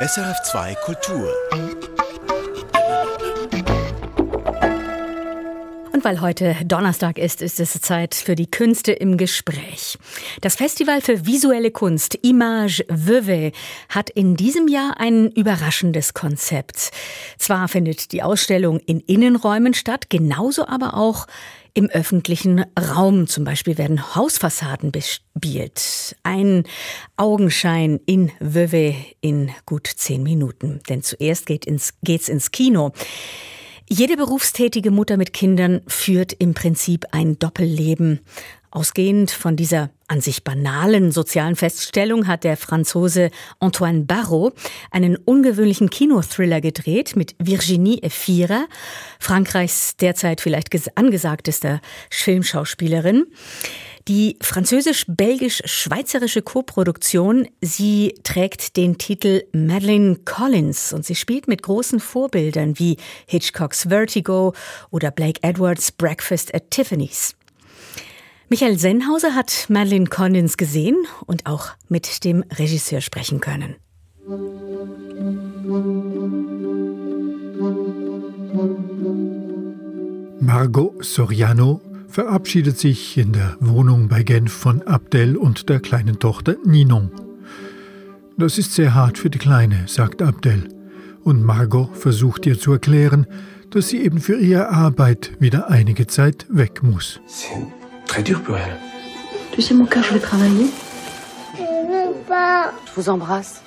SRF2 Kultur. Weil heute Donnerstag ist, ist es Zeit für die Künste im Gespräch. Das Festival für visuelle Kunst Image Veuve hat in diesem Jahr ein überraschendes Konzept. Zwar findet die Ausstellung in Innenräumen statt, genauso aber auch im öffentlichen Raum. Zum Beispiel werden Hausfassaden bespielt. Ein Augenschein in Veuve in gut zehn Minuten. Denn zuerst geht ins, geht's ins Kino. Jede berufstätige Mutter mit Kindern führt im Prinzip ein Doppelleben. Ausgehend von dieser an sich banalen sozialen Feststellung hat der Franzose Antoine Barrault einen ungewöhnlichen Kinothriller gedreht mit Virginie Efira, Frankreichs derzeit vielleicht angesagtester Filmschauspielerin. Die französisch-belgisch-schweizerische Koproduktion, sie trägt den Titel Madeleine Collins und sie spielt mit großen Vorbildern wie Hitchcocks Vertigo oder Blake Edwards Breakfast at Tiffany's. Michael Sennhauser hat Madeleine Collins gesehen und auch mit dem Regisseur sprechen können. Margot Soriano verabschiedet sich in der Wohnung bei Genf von Abdel und der kleinen Tochter Ninon. Das ist sehr hart für die Kleine, sagt Abdel. Und Margot versucht ihr zu erklären, dass sie eben für ihre Arbeit wieder einige Zeit weg muss. Très dur pour elle. Tu sais, mon cœur, je vais travailler. Je vous embrasse.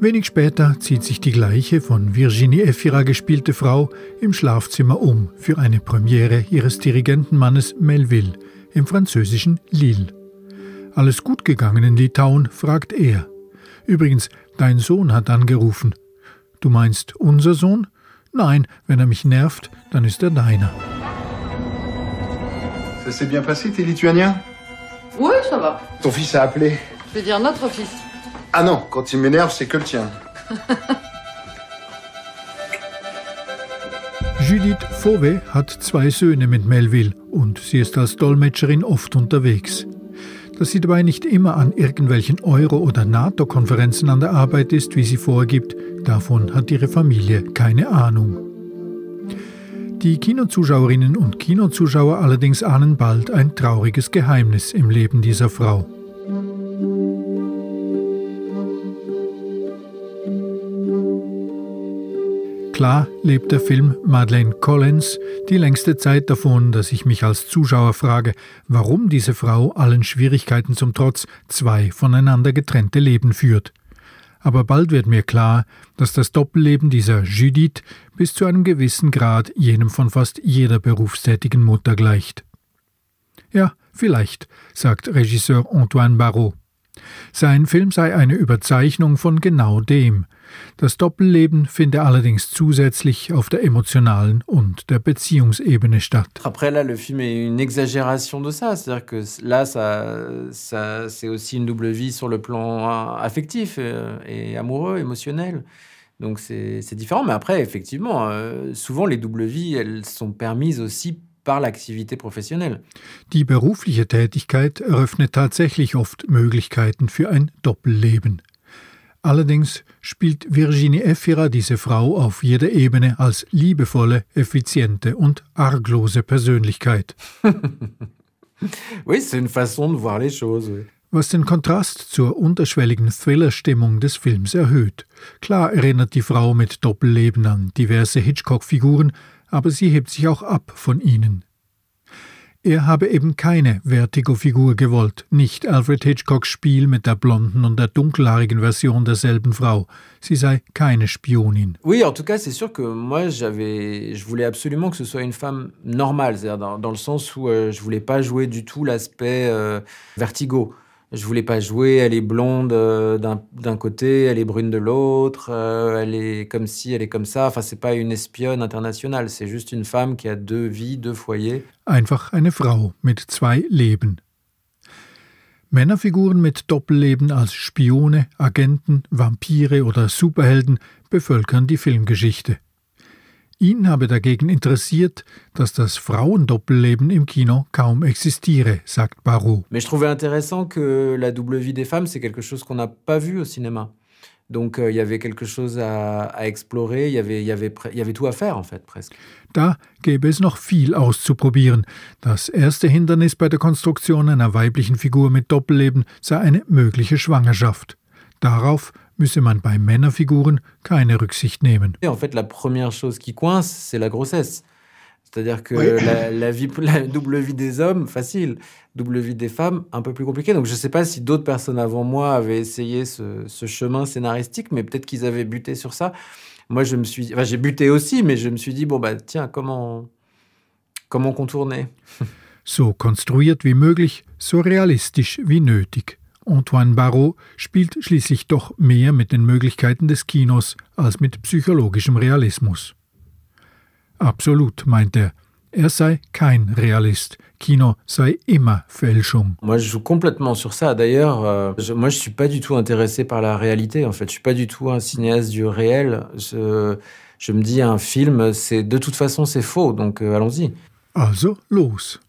Wenig später zieht sich die gleiche von Virginie Efira gespielte Frau im Schlafzimmer um für eine Premiere ihres Dirigentenmannes Melville im französischen Lille. Alles gut gegangen in Litauen, fragt er. Übrigens, dein Sohn hat angerufen. Du meinst unser Sohn? Nein, wenn er mich nervt, dann ist er deiner. Ça s'est bien passé, t'es lituanien Oui, ça va. Ton fils a appelé Je vais dire notre fils. Ah non, quand il m'énerve, c'est que le tien. Judith Fauve hat zwei Söhne mit Melville und sie ist als Dolmetscherin oft unterwegs. Dass sie dabei nicht immer an irgendwelchen Euro- oder NATO-Konferenzen an der Arbeit ist, wie sie vorgibt, davon hat ihre Familie keine Ahnung. Die Kinozuschauerinnen und Kinozuschauer allerdings ahnen bald ein trauriges Geheimnis im Leben dieser Frau. Klar lebt der Film Madeleine Collins die längste Zeit davon, dass ich mich als Zuschauer frage, warum diese Frau allen Schwierigkeiten zum Trotz zwei voneinander getrennte Leben führt. Aber bald wird mir klar, dass das Doppelleben dieser Judith bis zu einem gewissen Grad jenem von fast jeder berufstätigen Mutter gleicht. Ja, vielleicht, sagt Regisseur Antoine Barrault. Sein Film sei eine Überzeichnung von genau dem, das Doppelleben finde allerdings zusätzlich auf der emotionalen und der Beziehungsebene statt. Après là, le film est une exagération de ça, c'est-à-dire que là, ça, ça c'est aussi une double vie sur le plan affectif euh, et amoureux, émotionnel. Donc c'est différent, mais après, effectivement, euh, souvent les doubles vies, elles sont permises aussi par l'activité professionnelle. Die berufliche Tätigkeit eröffnet tatsächlich oft Möglichkeiten für ein Doppelleben. Allerdings spielt Virginie Efira diese Frau auf jeder Ebene als liebevolle, effiziente und arglose Persönlichkeit. oui, c'est une façon de voir les choses. Oui. Was den Kontrast zur unterschwelligen Thriller-Stimmung des Films erhöht. Klar erinnert die Frau mit Doppelleben an diverse Hitchcock-Figuren, aber sie hebt sich auch ab von ihnen. Er habe eben keine Vertigo-Figur gewollt, nicht Alfred Hitchcocks Spiel mit der blonden und der dunkelhaarigen Version derselben Frau. Sie sei keine Spionin. Oui, en tout cas, c'est sûr que moi, j'avais, je voulais absolument que ce soit une femme normale, c'est-à-dire dans, dans, le sens où euh, je voulais pas jouer du tout l'aspect euh, Vertigo. Je voulais pas jouer, elle est blonde euh, d'un côté, elle est brune de l'autre, euh, elle est comme ci, elle est comme ça. Enfin, c'est pas une espionne internationale, c'est juste une femme qui a deux vies, deux foyers. Einfach eine Frau mit zwei Leben. Männerfiguren mit Doppelleben als Spione, Agenten, Vampire oder Superhelden bevölkern die Filmgeschichte. Ihn habe dagegen interessiert, dass das Frauendoppelleben im Kino kaum existiere, sagt Barrault. Mais je trouvais intéressant que la double vie des femmes, c'est quelque chose qu'on n'a pas vu au cinéma. Donc euh, il y avait quelque chose à, à explorer, il y, avait, y avait, il y avait tout à faire en fait presque. Da gäbe es noch viel auszuprobieren. Das erste Hindernis bei der Konstruktion einer weiblichen Figur mit Doppelleben sei eine mögliche Schwangerschaft. Darauf müsse man bei Männerfiguren keine Rücksicht nehmen. En fait, la première chose qui coince, c'est la grossesse. C'est-à-dire que oui. la, la, vie, la double vie des hommes, facile. Double vie des femmes, un peu plus compliqué. Donc je ne sais pas si d'autres personnes avant moi avaient essayé ce, ce chemin scénaristique, mais peut-être qu'ils avaient buté sur ça. Moi, je me suis, enfin, j'ai buté aussi, mais je me suis dit bon bah tiens, comment, comment contourner So konstruiert wie möglich, so realistisch wie nötig. Antoine Barrault spielt schließlich doch mehr mit den Möglichkeiten des Kinos als mit psychologischem Realismus. Absolut, meint er. Er sei kein Realist. Kino sei immer Fälschung. Moi, je joue complètement sur ça. D'ailleurs, euh, je, moi, je suis pas du tout intéressé par la réalité. En fait, je suis pas du tout un cinéaste du réel. Je, je me dis, un film, c'est de toute façon, c'est faux. Donc, euh, allons-y. Also los.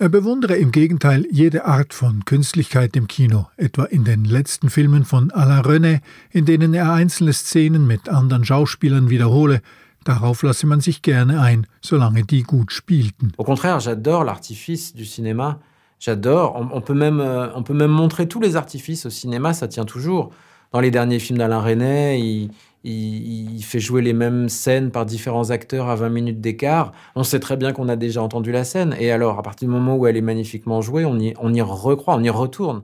Er bewundere im Gegenteil jede Art von Künstlichkeit im Kino, etwa in den letzten Filmen von Alain René, in denen er einzelne Szenen mit anderen Schauspielern wiederhole, Darauf lasse man sich gerne ein, solange die gut spielten. Au contraire, j'adore l'artifice du cinéma. J'adore. On, on, peut même, euh, on peut même montrer tous les artifices au cinéma, ça tient toujours. Dans les derniers films d'Alain René, il, il, il, fait jouer les mêmes scènes par différents acteurs à 20 minutes d'écart. On sait très bien qu'on a déjà entendu la scène. Et alors, à partir du moment où elle est magnifiquement jouée, on y, on y recroit, on y retourne.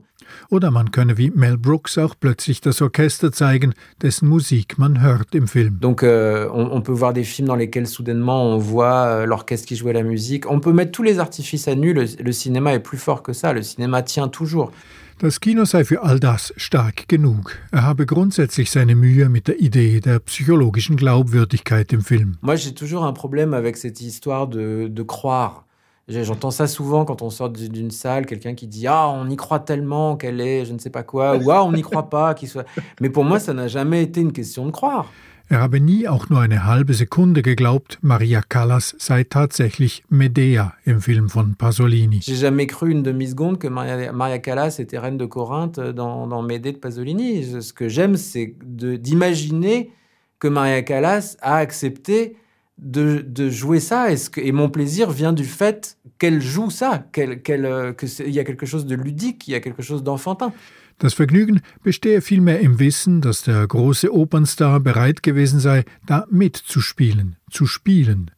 Oder man könne wie Mel Brooks auch plötzlich das Orchester zeigen, dessen Musik man hört im Film. Donc euh, on, on, peut voir des films dans lesquels soudainement on voit euh, l'orchestre qui jouait la musique. On peut mettre tous les artifices à nu. Le, le cinéma est plus fort que ça. Le cinéma tient toujours. Das Kino sei für all das stark genug. Er habe grundsätzlich seine Mühe mit der Idee der psychologischen Glaubwürdigkeit im Film. Moi, j'ai toujours un problème avec cette histoire de, de croire. J'entends ça souvent quand on sort d'une salle, quelqu'un qui dit Ah, on y croit tellement qu'elle est je ne sais pas quoi, ou Ah, on n'y croit pas qu'il soit. Mais pour moi, ça n'a jamais été une question de croire. Er habe nie auch nur eine halbe Sekunde geglaubt, Maria Callas sei tatsächlich Medea im Film von Pasolini. J'ai jamais cru une demi-seconde que Maria, Maria, Callas était reine de Corinthe dans, dans Médée de Pasolini. Ce que j'aime, c'est d'imaginer que Maria Callas a accepté de, de, jouer ça et, ce que, et, mon plaisir vient du fait qu'elle joue ça, qu'elle, qu'elle, qu'il y a quelque chose de ludique, il y a quelque chose d'enfantin. Das Vergnügen bestehe vielmehr im Wissen, dass der große Opernstar bereit gewesen sei, da mitzuspielen, zu spielen.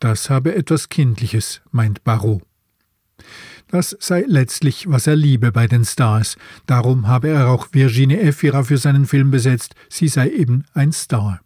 Das habe etwas Kindliches, meint Barrault. Das sei letztlich, was er liebe bei den Stars. Darum habe er auch Virginie Efira für seinen Film besetzt. Sie sei eben ein Star.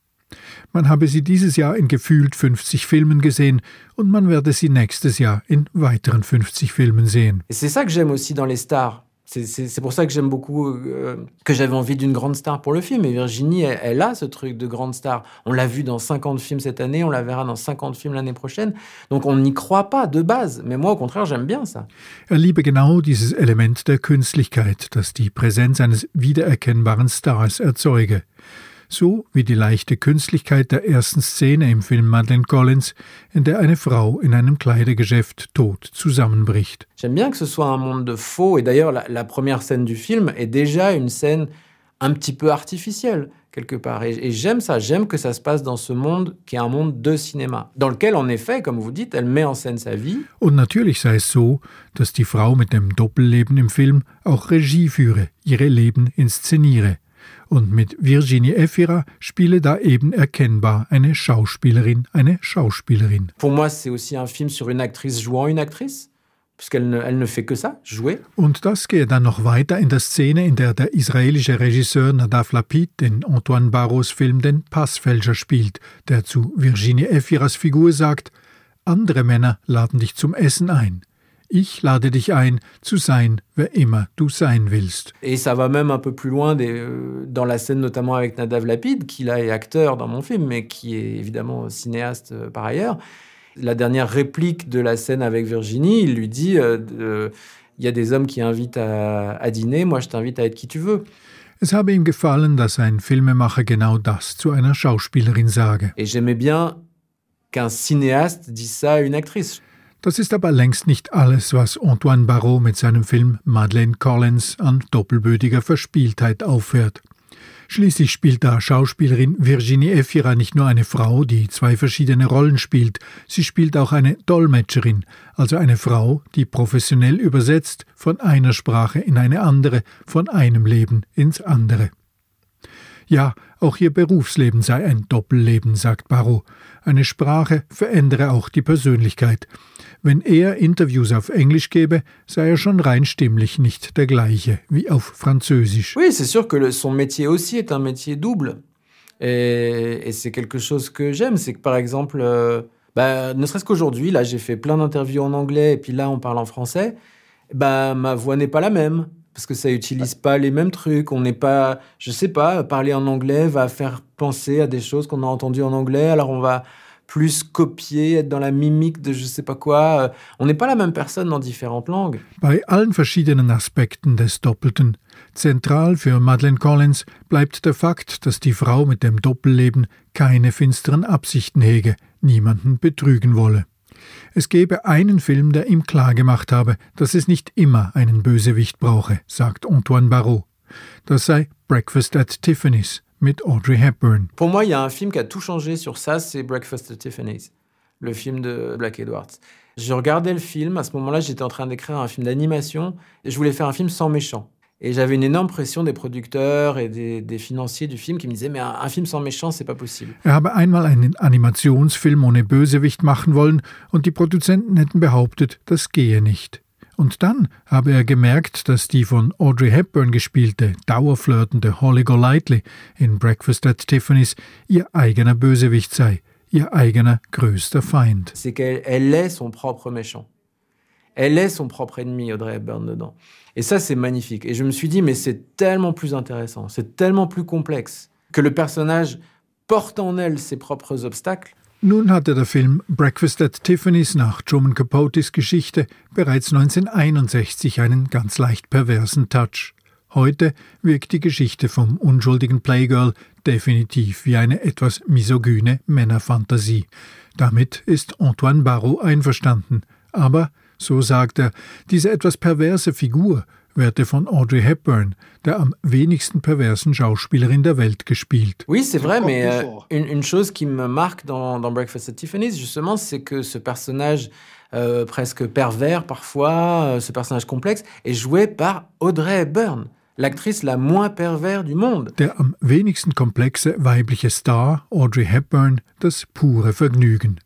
Man habe sie dieses Jahr in gefühlt 50 Filmen gesehen und man werde sie nächstes Jahr in weiteren 50 Filmen sehen. C'est ça que j'aime aussi dans les stars. C'est pour ça que j'aime beaucoup, euh, que j'avais envie d'une grande star pour le film. Et Virginie, elle, elle a ce truc de grande star. On l'a vu dans 50 films cette année, on la verra dans 50 films l'année prochaine. Donc on n'y croit pas de base. Mais moi, au contraire, j'aime bien ça. Er liebe genau dieses Element der Künstlichkeit, das die Präsenz eines wiedererkennbaren Stars erzeuge. So wie die leichte Künstlichkeit der ersten Szene im Film Madeleine Collins, in der eine Frau in einem Kleidergeschäft tot zusammenbricht. J'aime bien que ce soit un monde de faux, et d'ailleurs la, la, première scène du film est déjà une scène un petit peu artificielle, quelque part. Et, et j'aime ça, j'aime que ça se passe dans ce monde qui est un monde de cinéma, dans lequel, en effet, comme vous dites, elle met en scène sa vie. Und natürlich sei es so, dass die Frau mit dem Doppelleben im Film auch Regie führe, ihre Leben inszeniere. Und mit Virginie Efira spiele da eben erkennbar eine Schauspielerin, eine Schauspielerin. Pour moi, c'est aussi un film sur une actrice jouant une actrice. Ne, ne. Und das gehe dann noch weiter in der Szene, in der der israelische Regisseur Nadav Lapid in Antoine Barros Film den Passfälscher spielt, der zu Virginie Efiras Figur sagt: Andere Männer laden dich zum Essen ein. Ich lade dich ein, zu sein, wer immer du sein willst. Et ça va même un peu plus loin des, euh, dans la scène notamment avec Nadav Lapid, qui là est acteur dans mon film, mais qui est évidemment cinéaste euh, par ailleurs. La dernière réplique de la scène avec Virginie, il lui dit euh, euh, il y a des hommes qui invitent à, à dîner, moi je t'invite à être qui tu veux. Es habe ihm gefallen, dass ein Filmemacher genau das zu einer Schauspielerin sage. Et j'aimais bien qu'un cinéaste dise ça à une actrice. Das ist aber längst nicht alles, was Antoine Barrault mit seinem Film Madeleine Collins an doppelbödiger Verspieltheit auffährt. Schließlich spielt da Schauspielerin Virginie Efira nicht nur eine Frau, die zwei verschiedene Rollen spielt, sie spielt auch eine Dolmetscherin, also eine Frau, die professionell übersetzt von einer Sprache in eine andere, von einem Leben ins andere. Ja, auch ihr Berufsleben sei ein Doppelleben, sagt Barrow. Eine Sprache verändere auch die Persönlichkeit. Wenn er Interviews auf Englisch gebe, sei er schon rein stimmlich nicht der gleiche wie auf Französisch. Oui, c'est sûr que le, son métier aussi est un métier double. Et, et c'est quelque chose que j'aime, c'est que par exemple, euh, bah, ne serait-ce qu'aujourd'hui, là j'ai fait plein d'interviews en anglais et puis là on parle en français, bah, ma voix n'est pas la même parce que ça utilise pas les mêmes trucs. On n'est pas, je sais pas, parler en anglais va faire penser à des choses qu'on a entendues en anglais. Alors on va plus copier, être dans la mimique de je sais pas quoi. On n'est pas la même personne dans différentes langues. Bei allen verschiedenen Aspekten des Doppelten, zentral für Madeleine Collins bleibt der Fakt, dass die Frau mit dem Doppelleben keine finsteren Absichten hege, niemanden betrügen wolle. Es gebe einen Film, der ihm klargemacht habe, dass es nicht immer einen Bösewicht brauche, sagt Antoine Barrault. Das sei Breakfast at Tiffany's, mit Audrey Hepburn. Pour moi, il y a un film qui a tout changé sur ça, c'est Breakfast at Tiffany's, le film de Black Edwards. Je regardais le film, à ce moment-là, j'étais en train d'écrire un film d'animation, et je voulais faire un film sans méchant. Et j'avais une énorme pression des producteurs et des, des, financiers du Film qui me disaient, mais un, un film sans méchant, c'est pas possible. Er habe einmal einen Animationsfilm ohne Bösewicht machen wollen und die Produzenten hätten behauptet, das gehe nicht. Und dann habe er gemerkt, dass die von Audrey Hepburn gespielte, dauerflirtende Holly Golightly in Breakfast at Tiffany's ihr eigener Bösewicht sei, ihr eigener größter Feind. C'est qu'elle est son propre méchant. Elle est son propre ennemi, Audrey Hepburn, dedans. Et ça, c'est magnifique. Et je me suis dit, mais c'est tellement plus intéressant, c'est tellement plus complexe, que le personnage porte en elle ses propres obstacles Nun hatte der Film Breakfast at Tiffany's nach Truman Capotes Geschichte bereits 1961 einen ganz leicht perversen Touch. Heute wirkt die Geschichte vom unschuldigen Playgirl definitiv wie eine etwas misogyne Männerfantasie. Damit ist Antoine Barrault einverstanden. Aber, so sagt er, diese etwas perverse Figur werde von Audrey Hepburn, der am wenigsten perversen Schauspielerin der Welt, gespielt. Oui, c'est vrai, mais euh, une, une, chose qui me marque dans, dans Breakfast at Tiffany's, justement, c'est que ce personnage euh, presque pervers parfois, euh, ce personnage complexe, est joué par Audrey Hepburn. L'actrice la moins pervers du monde. Der am wenigsten komplexe weibliche Star, Audrey Hepburn, das pure Vergnügen.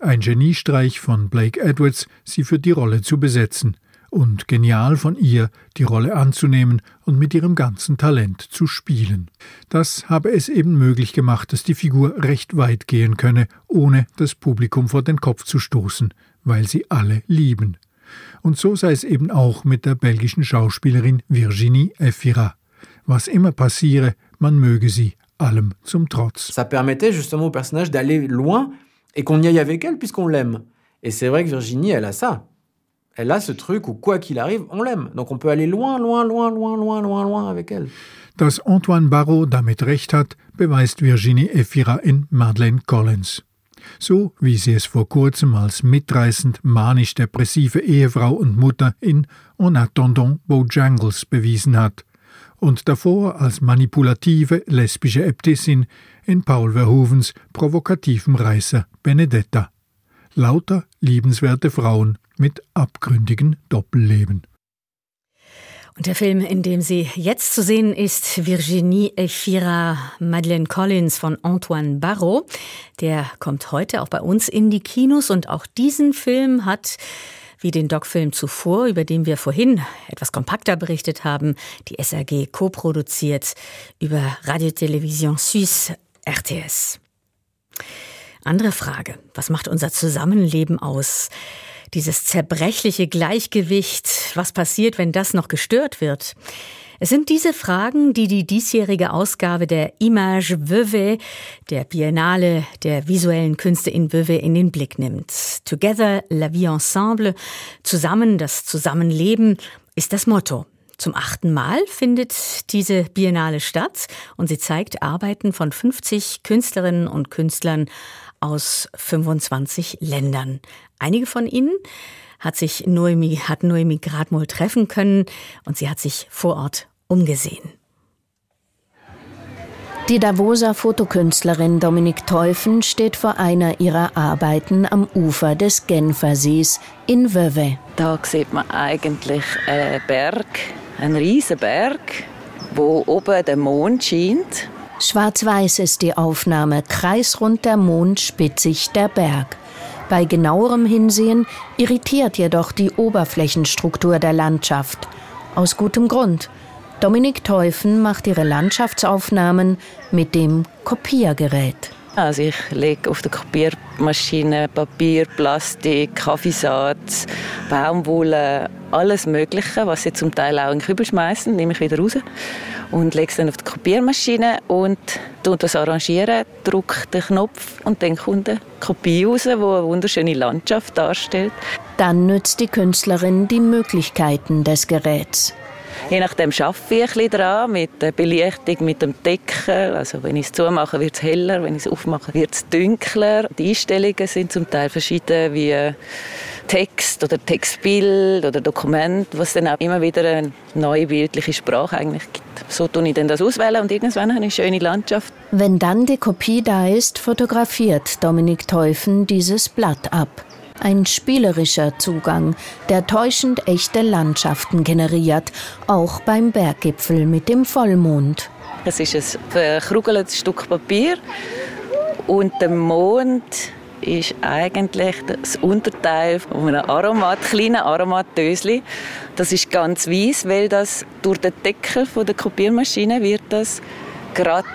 Ein Geniestreich von Blake Edwards, sie für die Rolle zu besetzen und genial von ihr, die Rolle anzunehmen und mit ihrem ganzen Talent zu spielen. Das habe es eben möglich gemacht, dass die Figur recht weit gehen könne, ohne das Publikum vor den Kopf zu stoßen, weil sie alle lieben. Und so sei es eben auch mit der belgischen Schauspielerin Virginie Efira. Was immer passiere, man möge sie allem zum Trotz. Ça permettait justement au personnage d'aller loin et qu'on y aille avec elle puisqu'on l'aime. Et c'est vrai que Virginie, elle a ça. Elle a ce truc où, quoi qu'il arrive, on l'aime. Donc on peut aller loin, loin, loin, loin, loin, loin, loin avec elle. Dass Antoine Barrault damit recht hat, beweist Virginie Efira in Madeleine Collins. So wie sie es vor kurzem als mitreißend manisch-depressive Ehefrau und Mutter in En attendant Bojangles bewiesen hat und davor als manipulative lesbische Äbtissin in Paul Verhovens provokativem Reißer Benedetta. Lauter liebenswerte Frauen mit abgründigen Doppelleben. Und der Film, in dem sie jetzt zu sehen ist, Virginie Efira Madeleine Collins von Antoine Barrault, der kommt heute auch bei uns in die Kinos und auch diesen Film hat wie den Doc-Film zuvor, über den wir vorhin etwas kompakter berichtet haben, die SRG co-produziert über Radio Television Suisse RTS. Andere Frage. Was macht unser Zusammenleben aus? Dieses zerbrechliche Gleichgewicht. Was passiert, wenn das noch gestört wird? Es sind diese Fragen, die die diesjährige Ausgabe der Image Vevey, der Biennale der visuellen Künste in Vevey, in den Blick nimmt. Together, la vie ensemble, zusammen das Zusammenleben, ist das Motto. Zum achten Mal findet diese Biennale statt und sie zeigt Arbeiten von 50 Künstlerinnen und Künstlern aus 25 Ländern. Einige von ihnen hat sich Noemi, hat Noemi gerade treffen können und sie hat sich vor Ort umgesehen. Die Davoser Fotokünstlerin Dominique Teufen steht vor einer ihrer Arbeiten am Ufer des Genfersees in Vevey. Da sieht man eigentlich einen Berg, einen riesen Berg, wo oben der Mond scheint. Schwarz-weiß ist die Aufnahme, kreisrund der Mond, spitzig der Berg. Bei genauerem Hinsehen irritiert jedoch die Oberflächenstruktur der Landschaft. Aus gutem Grund. Dominik Teufen macht ihre Landschaftsaufnahmen mit dem Kopiergerät. Also ich lege auf der Kopiermaschine Papier, Plastik, Kaffeesatz, Baumwolle, alles Mögliche, was sie zum Teil auch in den Kübel schmeißen, nehme ich wieder raus und lege es dann auf die Kopiermaschine und das arrangieren, drücke den Knopf und dann kommt eine Kopie raus, die eine wunderschöne Landschaft darstellt. Dann nützt die Künstlerin die Möglichkeiten des Geräts. Je nachdem arbeite ich ein daran, mit der Belichtung, mit dem Deckel. Also wenn ich es zumache, wird es heller, wenn ich es aufmache, wird es dunkler. Die Einstellungen sind zum Teil verschieden, wie Text oder Textbild oder Dokument, was dann auch immer wieder eine neue bildliche Sprache eigentlich gibt. So tue ich dann das auswählen und irgendwann eine schöne Landschaft. Wenn dann die Kopie da ist, fotografiert Dominik Teufen dieses Blatt ab. Ein spielerischer Zugang, der täuschend echte Landschaften generiert, auch beim Berggipfel mit dem Vollmond. Es ist ein verkrugeltes Stück Papier und der Mond ist eigentlich das Unterteil von einem Aromat, kleinen Aromatdösli. Das ist ganz weiß, weil das durch den Deckel der Kopiermaschine wird das gerade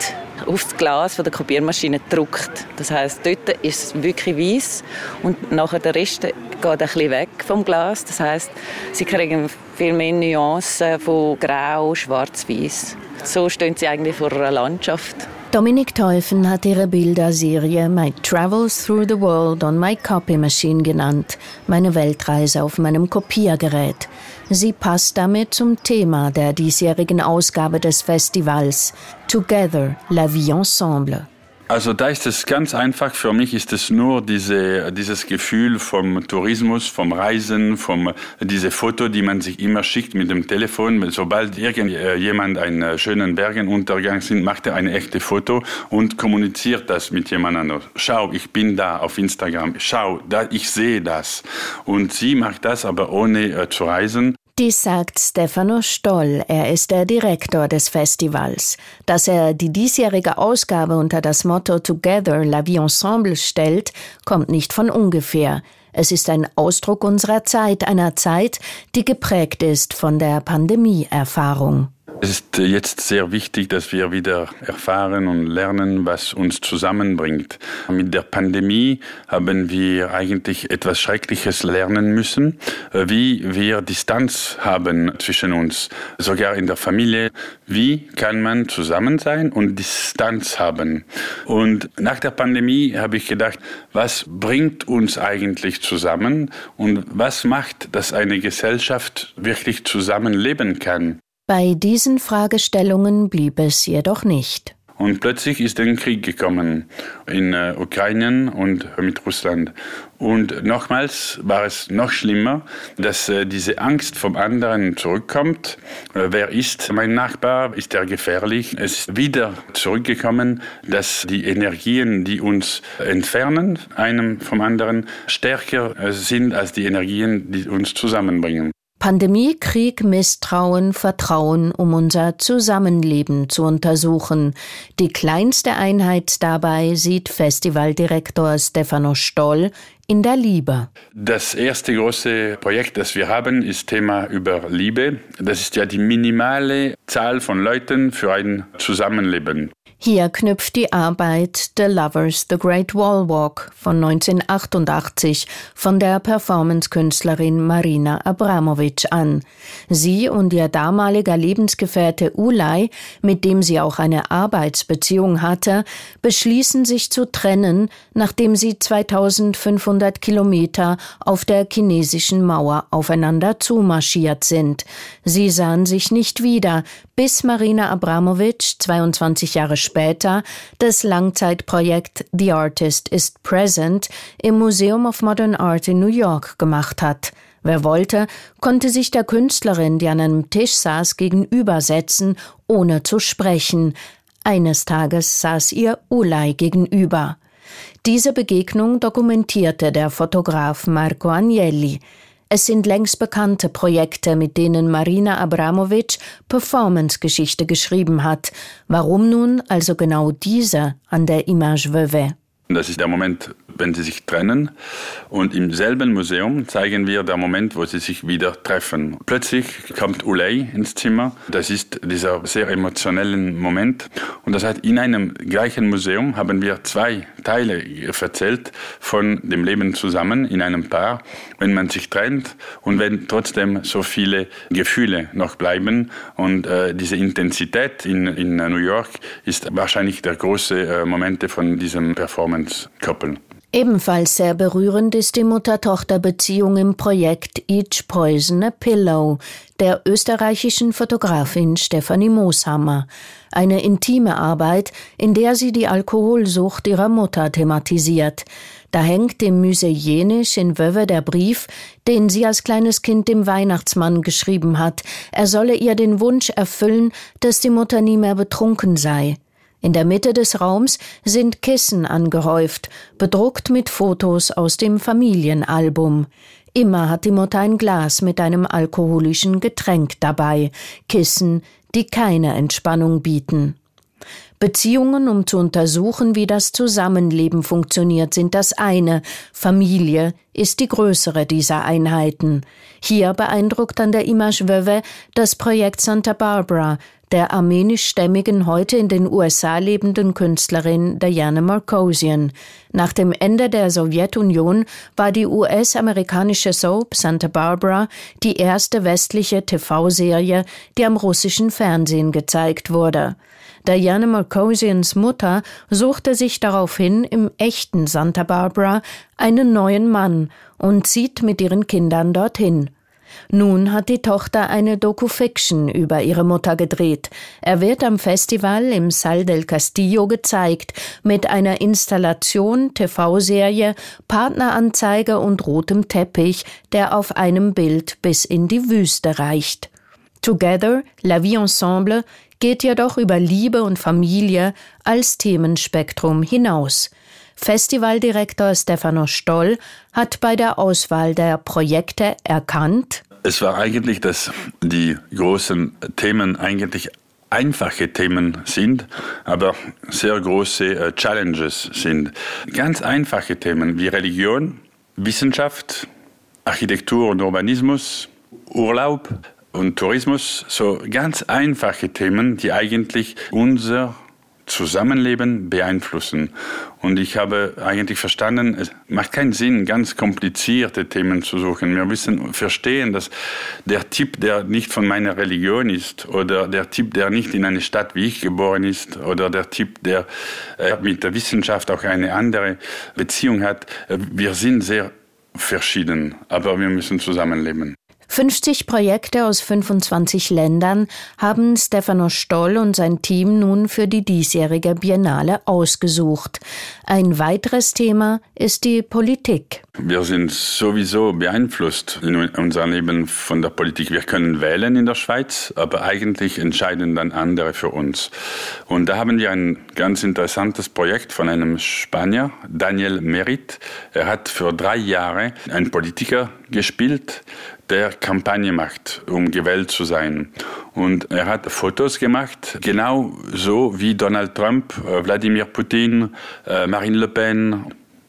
aufs Glas von der Kopiermaschine gedruckt. Das heißt, dort ist es wirklich weiß und nachher der Rest geht ein weg vom Glas. Das heißt, sie kriegen viel mehr Nuancen von Grau, Schwarz-Weiß. So stehen sie eigentlich vor einer Landschaft. Dominik Teufen hat ihre Bilderserie My Travels Through the World on My Copy Machine genannt, meine Weltreise auf meinem Kopiergerät. Sie passt damit zum Thema der diesjährigen Ausgabe des Festivals Together, la vie ensemble. Also da ist es ganz einfach. Für mich ist es nur diese, dieses Gefühl vom Tourismus, vom Reisen, vom diese Foto, die man sich immer schickt mit dem Telefon. Sobald irgendjemand einen schönen Bergenuntergang sieht, macht er ein echtes Foto und kommuniziert das mit jemand anderem. Schau, ich bin da auf Instagram. Schau, da, ich sehe das. Und sie macht das aber ohne äh, zu reisen. Dies sagt Stefano Stoll, er ist der Direktor des Festivals. Dass er die diesjährige Ausgabe unter das Motto Together la vie ensemble stellt, kommt nicht von ungefähr. Es ist ein Ausdruck unserer Zeit, einer Zeit, die geprägt ist von der Pandemieerfahrung. Es ist jetzt sehr wichtig, dass wir wieder erfahren und lernen, was uns zusammenbringt. Mit der Pandemie haben wir eigentlich etwas Schreckliches lernen müssen, wie wir Distanz haben zwischen uns, sogar in der Familie. Wie kann man zusammen sein und Distanz haben? Und nach der Pandemie habe ich gedacht, was bringt uns eigentlich zusammen und was macht, dass eine Gesellschaft wirklich zusammenleben kann? Bei diesen Fragestellungen blieb es jedoch nicht. Und plötzlich ist ein Krieg gekommen in äh, Ukraine und mit Russland. Und nochmals war es noch schlimmer, dass äh, diese Angst vom anderen zurückkommt. Äh, wer ist mein Nachbar? Ist er gefährlich? Es ist wieder zurückgekommen, dass die Energien, die uns entfernen, einem vom anderen, stärker äh, sind als die Energien, die uns zusammenbringen. Pandemie, Krieg, Misstrauen, Vertrauen, um unser Zusammenleben zu untersuchen. Die kleinste Einheit dabei sieht Festivaldirektor Stefano Stoll in der Liebe. Das erste große Projekt, das wir haben, ist Thema über Liebe. Das ist ja die minimale Zahl von Leuten für ein Zusammenleben. Hier knüpft die Arbeit The Lovers The Great Wall Walk von 1988 von der Performance-Künstlerin Marina Abramovic an. Sie und ihr damaliger Lebensgefährte Ulay, mit dem sie auch eine Arbeitsbeziehung hatte, beschließen sich zu trennen, nachdem sie 2500 Kilometer auf der chinesischen Mauer aufeinander zumarschiert sind. Sie sahen sich nicht wieder, bis Marina Abramovic 22 Jahre später das Langzeitprojekt The Artist is Present im Museum of Modern Art in New York gemacht hat. Wer wollte, konnte sich der Künstlerin, die an einem Tisch saß, gegenübersetzen, ohne zu sprechen. Eines Tages saß ihr Ulay gegenüber. Diese Begegnung dokumentierte der Fotograf Marco Agnelli. Es sind längst bekannte Projekte, mit denen Marina Abramovic Performance-Geschichte geschrieben hat. Warum nun also genau diese an der Image Veuve? Das ist der Moment, wenn sie sich trennen. Und im selben Museum zeigen wir den Moment, wo sie sich wieder treffen. Plötzlich kommt Ulay ins Zimmer. Das ist dieser sehr emotionelle Moment. Und das heißt, in einem gleichen Museum haben wir zwei Teile erzählt von dem Leben zusammen in einem Paar, wenn man sich trennt und wenn trotzdem so viele Gefühle noch bleiben. Und äh, diese Intensität in, in New York ist wahrscheinlich der große äh, Moment von diesem Performance-Couple. Ebenfalls sehr berührend ist die Mutter-Tochter-Beziehung im Projekt Each Poison a Pillow der österreichischen Fotografin Stefanie Mooshammer. Eine intime Arbeit, in der sie die Alkoholsucht ihrer Mutter thematisiert. Da hängt im Musée Jenisch in Wöwe der Brief, den sie als kleines Kind dem Weihnachtsmann geschrieben hat. Er solle ihr den Wunsch erfüllen, dass die Mutter nie mehr betrunken sei. In der Mitte des Raums sind Kissen angehäuft, bedruckt mit Fotos aus dem Familienalbum. Immer hat die Mutter ein Glas mit einem alkoholischen Getränk dabei, Kissen, die keine Entspannung bieten. Beziehungen, um zu untersuchen, wie das Zusammenleben funktioniert, sind das eine, Familie ist die größere dieser Einheiten. Hier beeindruckt an der Image Veuve das Projekt Santa Barbara, der armenischstämmigen, heute in den USA lebenden Künstlerin Diana Markosian. Nach dem Ende der Sowjetunion war die US-amerikanische Soap Santa Barbara die erste westliche TV-Serie, die am russischen Fernsehen gezeigt wurde. Diana Markosians Mutter suchte sich daraufhin im echten Santa Barbara einen neuen Mann und zieht mit ihren Kindern dorthin. Nun hat die Tochter eine Doku-Fiction über ihre Mutter gedreht. Er wird am Festival im Sal del Castillo gezeigt, mit einer Installation, TV-Serie, Partneranzeige und rotem Teppich, der auf einem Bild bis in die Wüste reicht. Together, La Vie Ensemble, geht jedoch über Liebe und Familie als Themenspektrum hinaus. Festivaldirektor Stefano Stoll hat bei der Auswahl der Projekte erkannt, es war eigentlich, dass die großen Themen eigentlich einfache Themen sind, aber sehr große äh, Challenges sind. Ganz einfache Themen wie Religion, Wissenschaft, Architektur und Urbanismus, Urlaub und Tourismus, so ganz einfache Themen, die eigentlich unser Zusammenleben beeinflussen. Und ich habe eigentlich verstanden, es macht keinen Sinn, ganz komplizierte Themen zu suchen. Wir müssen verstehen, dass der Typ, der nicht von meiner Religion ist, oder der Typ, der nicht in eine Stadt wie ich geboren ist, oder der Typ, der äh, mit der Wissenschaft auch eine andere Beziehung hat, äh, wir sind sehr verschieden, aber wir müssen zusammenleben. 50 Projekte aus 25 Ländern haben Stefano Stoll und sein Team nun für die diesjährige Biennale ausgesucht. Ein weiteres Thema ist die Politik. Wir sind sowieso beeinflusst in unserem Leben von der Politik. Wir können wählen in der Schweiz, aber eigentlich entscheiden dann andere für uns. Und da haben wir ein ganz interessantes Projekt von einem Spanier, Daniel Merit. Er hat für drei Jahre einen Politiker gespielt, der Kampagne macht, um gewählt zu sein. Und er hat Fotos gemacht, genau so wie Donald Trump, äh, Wladimir Putin, äh, Marine Le Pen.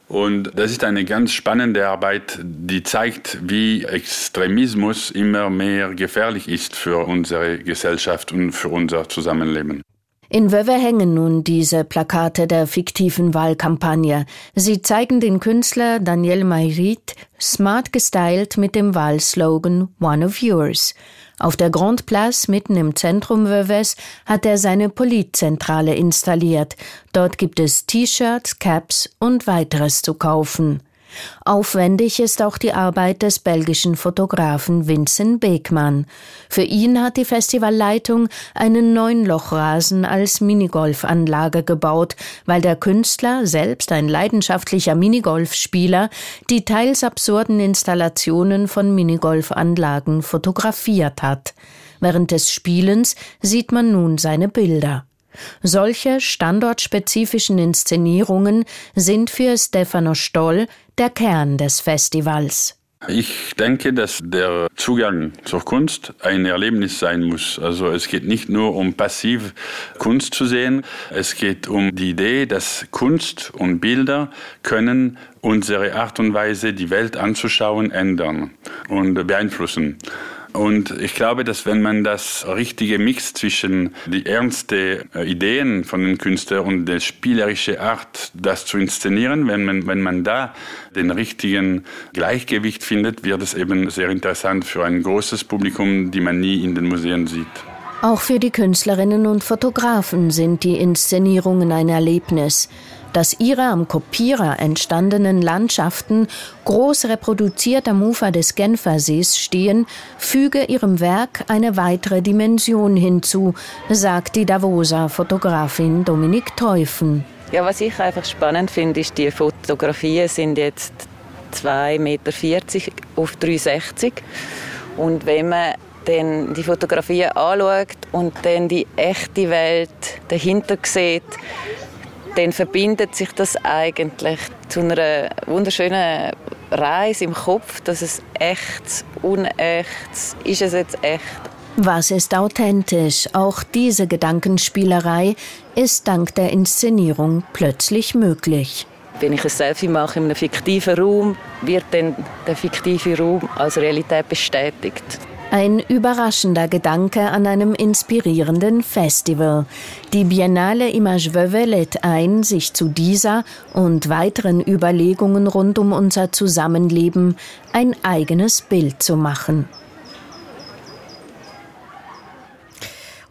Und das ist eine ganz spannende Arbeit, die zeigt, wie Extremismus immer mehr gefährlich ist für unsere Gesellschaft und für unser Zusammenleben. In Wöwe hängen nun diese Plakate der fiktiven Wahlkampagne. Sie zeigen den Künstler Daniel Mayrit smart gestylt mit dem Wahlslogan One of Yours. Auf der Grand Place mitten im Zentrum Wöwes hat er seine Politzentrale installiert. Dort gibt es T-Shirts, Caps und weiteres zu kaufen. Aufwendig ist auch die Arbeit des belgischen Fotografen Vincent Beekmann. Für ihn hat die Festivalleitung einen Neunlochrasen als Minigolfanlage gebaut, weil der Künstler, selbst ein leidenschaftlicher Minigolfspieler, die teils absurden Installationen von Minigolfanlagen fotografiert hat. Während des Spielens sieht man nun seine Bilder. Solche standortspezifischen Inszenierungen sind für Stefano Stoll der Kern des Festivals. Ich denke, dass der Zugang zur Kunst ein Erlebnis sein muss. Also es geht nicht nur um passiv Kunst zu sehen, es geht um die Idee, dass Kunst und Bilder können unsere Art und Weise, die Welt anzuschauen, ändern und beeinflussen. Und ich glaube, dass wenn man das richtige Mix zwischen die ernste äh, Ideen von den Künstlern und der spielerische Art, das zu inszenieren, wenn man, wenn man da den richtigen Gleichgewicht findet, wird es eben sehr interessant für ein großes Publikum, die man nie in den Museen sieht. Auch für die Künstlerinnen und Fotografen sind die Inszenierungen ein Erlebnis dass ihre am Kopierer entstandenen Landschaften groß reproduziert am Ufer des Genfersees stehen, füge ihrem Werk eine weitere Dimension hinzu, sagt die Davoser Fotografin Dominik Teufen. Ja, was ich einfach spannend finde, ist, die Fotografien sind jetzt 2,40 Meter auf 3,60 und wenn man dann die Fotografien anschaut und dann die echte Welt dahinter sieht, dann verbindet sich das eigentlich zu einer wunderschönen Reise im Kopf, dass es echt, unecht, ist es jetzt echt. Was ist authentisch? Auch diese Gedankenspielerei ist dank der Inszenierung plötzlich möglich. Wenn ich ein Selfie mache in einem fiktiven Raum, wird dann der fiktive Raum als Realität bestätigt. Ein überraschender Gedanke an einem inspirierenden Festival. Die Biennale Image Veuve lädt ein, sich zu dieser und weiteren Überlegungen rund um unser Zusammenleben ein eigenes Bild zu machen.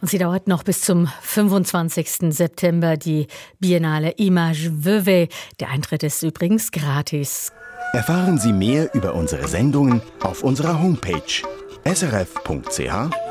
Und sie dauert noch bis zum 25. September, die Biennale Image Veuve. Der Eintritt ist übrigens gratis. Erfahren Sie mehr über unsere Sendungen auf unserer Homepage srf.ch-kultur.